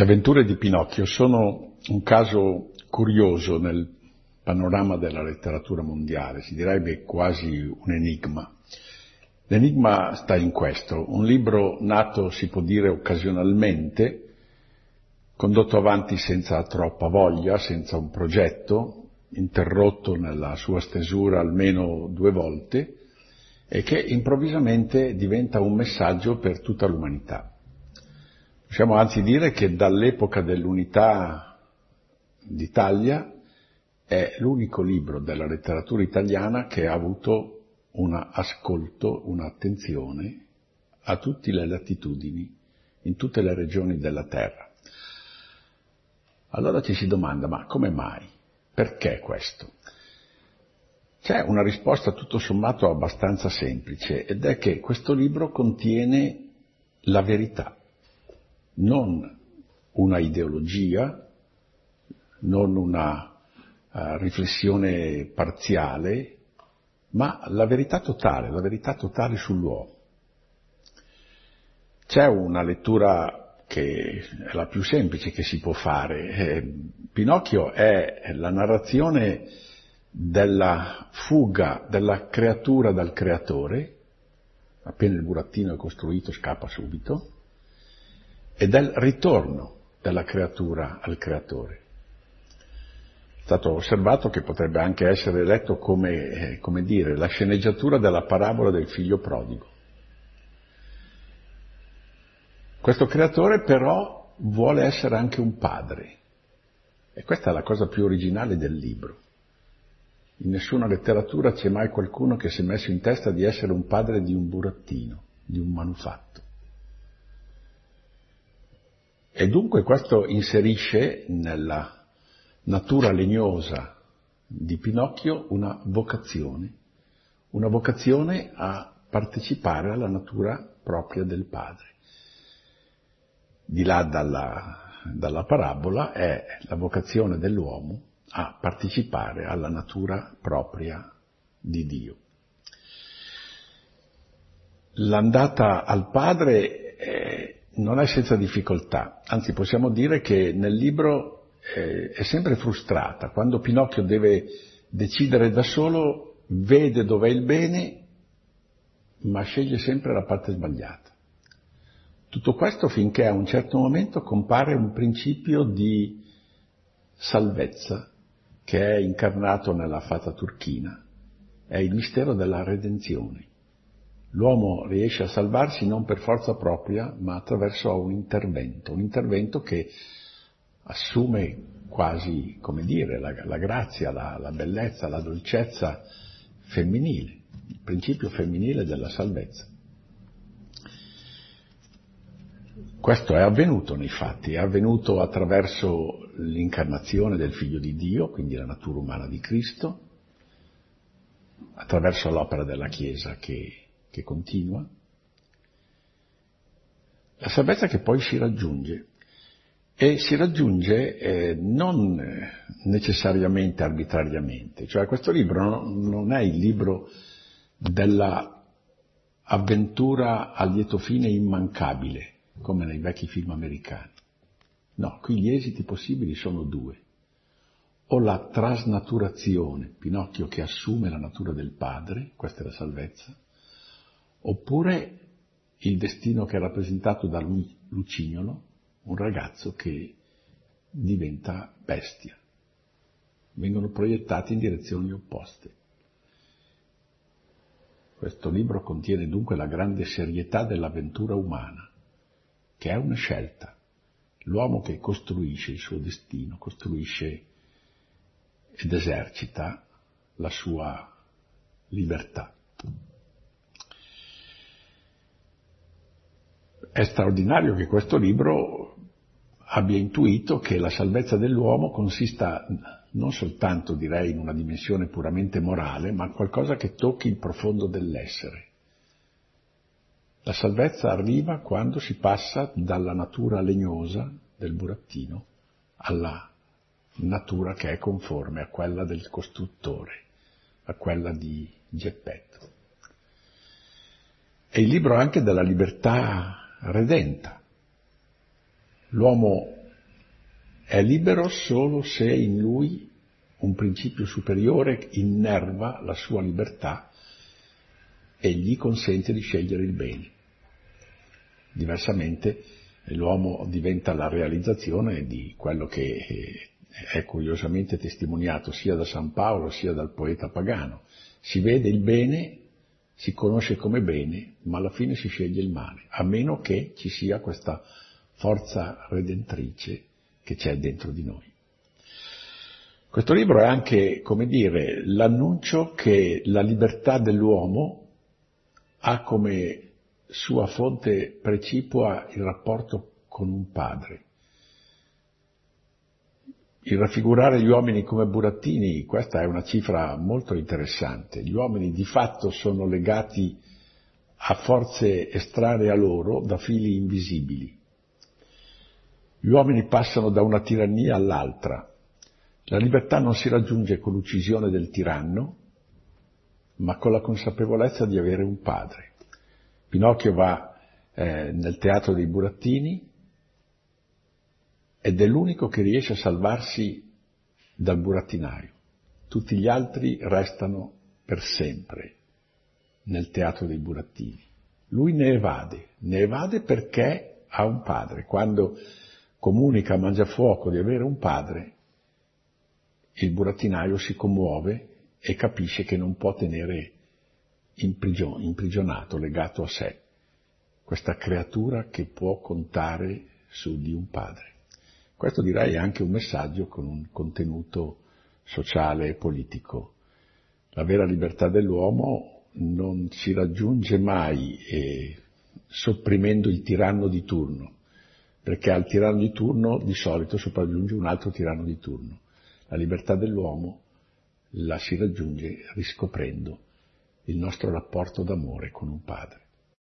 Le avventure di Pinocchio sono un caso curioso nel panorama della letteratura mondiale, si direbbe quasi un enigma. L'enigma sta in questo, un libro nato, si può dire, occasionalmente, condotto avanti senza troppa voglia, senza un progetto, interrotto nella sua stesura almeno due volte, e che improvvisamente diventa un messaggio per tutta l'umanità. Possiamo anzi dire che dall'epoca dell'unità d'Italia è l'unico libro della letteratura italiana che ha avuto un ascolto, un'attenzione a tutte le latitudini, in tutte le regioni della Terra. Allora ci si domanda, ma come mai? Perché questo? C'è una risposta tutto sommato abbastanza semplice ed è che questo libro contiene la verità non una ideologia, non una uh, riflessione parziale, ma la verità totale, la verità totale sull'uomo. C'è una lettura che è la più semplice che si può fare. Eh, Pinocchio è la narrazione della fuga della creatura dal creatore, appena il burattino è costruito scappa subito, e del ritorno della creatura al creatore. È stato osservato che potrebbe anche essere letto come, eh, come dire, la sceneggiatura della parabola del figlio prodigo. Questo creatore però vuole essere anche un padre. E questa è la cosa più originale del libro. In nessuna letteratura c'è mai qualcuno che si è messo in testa di essere un padre di un burattino, di un manufatto. E dunque questo inserisce nella natura legnosa di Pinocchio una vocazione, una vocazione a partecipare alla natura propria del padre. Di là dalla, dalla parabola è la vocazione dell'uomo a partecipare alla natura propria di Dio. L'andata al padre non è senza difficoltà, anzi possiamo dire che nel libro eh, è sempre frustrata. Quando Pinocchio deve decidere da solo, vede dov'è il bene, ma sceglie sempre la parte sbagliata. Tutto questo finché a un certo momento compare un principio di salvezza che è incarnato nella fata turchina, è il mistero della redenzione. L'uomo riesce a salvarsi non per forza propria, ma attraverso un intervento, un intervento che assume quasi, come dire, la, la grazia, la, la bellezza, la dolcezza femminile, il principio femminile della salvezza. Questo è avvenuto nei fatti, è avvenuto attraverso l'incarnazione del Figlio di Dio, quindi la natura umana di Cristo, attraverso l'opera della Chiesa che che continua, la salvezza che poi si raggiunge e si raggiunge eh, non necessariamente arbitrariamente, cioè questo libro non, non è il libro della avventura a lieto fine immancabile, come nei vecchi film americani. No, qui gli esiti possibili sono due. O la trasnaturazione, Pinocchio che assume la natura del padre, questa è la salvezza, oppure il destino che è rappresentato da Lucignolo, un ragazzo che diventa bestia. Vengono proiettati in direzioni opposte. Questo libro contiene dunque la grande serietà dell'avventura umana, che è una scelta. L'uomo che costruisce il suo destino, costruisce ed esercita la sua libertà. È straordinario che questo libro abbia intuito che la salvezza dell'uomo consista non soltanto, direi, in una dimensione puramente morale, ma qualcosa che tocchi il profondo dell'essere. La salvezza arriva quando si passa dalla natura legnosa del burattino alla natura che è conforme a quella del costruttore, a quella di Geppetto. È il libro anche della libertà redenta. L'uomo È libero solo se in lui un principio superiore innerva la sua libertà e gli consente di scegliere il bene. Diversamente l'uomo diventa la realizzazione di quello che è curiosamente testimoniato sia da San Paolo sia dal poeta pagano. Si vede il bene, si conosce come bene, ma alla fine si sceglie il male, a meno che ci sia questa forza redentrice che c'è dentro di noi. Questo libro è anche, come dire, l'annuncio che la libertà dell'uomo ha come sua fonte precipua il rapporto con un padre. Il raffigurare gli uomini come burattini, questa è una cifra molto interessante. Gli uomini di fatto sono legati a forze estranee a loro da fili invisibili. Gli uomini passano da una tirannia all'altra. La libertà non si raggiunge con l'uccisione del tiranno, ma con la consapevolezza di avere un padre. Pinocchio va eh, nel teatro dei burattini ed è l'unico che riesce a salvarsi dal burattinaio. Tutti gli altri restano per sempre nel teatro dei burattini. Lui ne evade, ne evade perché ha un padre. Quando comunica a Mangiafuoco di avere un padre, il burattinaio si commuove e capisce che non può tenere imprigionato, legato a sé, questa creatura che può contare su di un padre. Questo direi è anche un messaggio con un contenuto sociale e politico. La vera libertà dell'uomo non si raggiunge mai eh, sopprimendo il tiranno di turno, perché al tiranno di turno di solito sopraggiunge un altro tiranno di turno. La libertà dell'uomo la si raggiunge riscoprendo il nostro rapporto d'amore con un padre.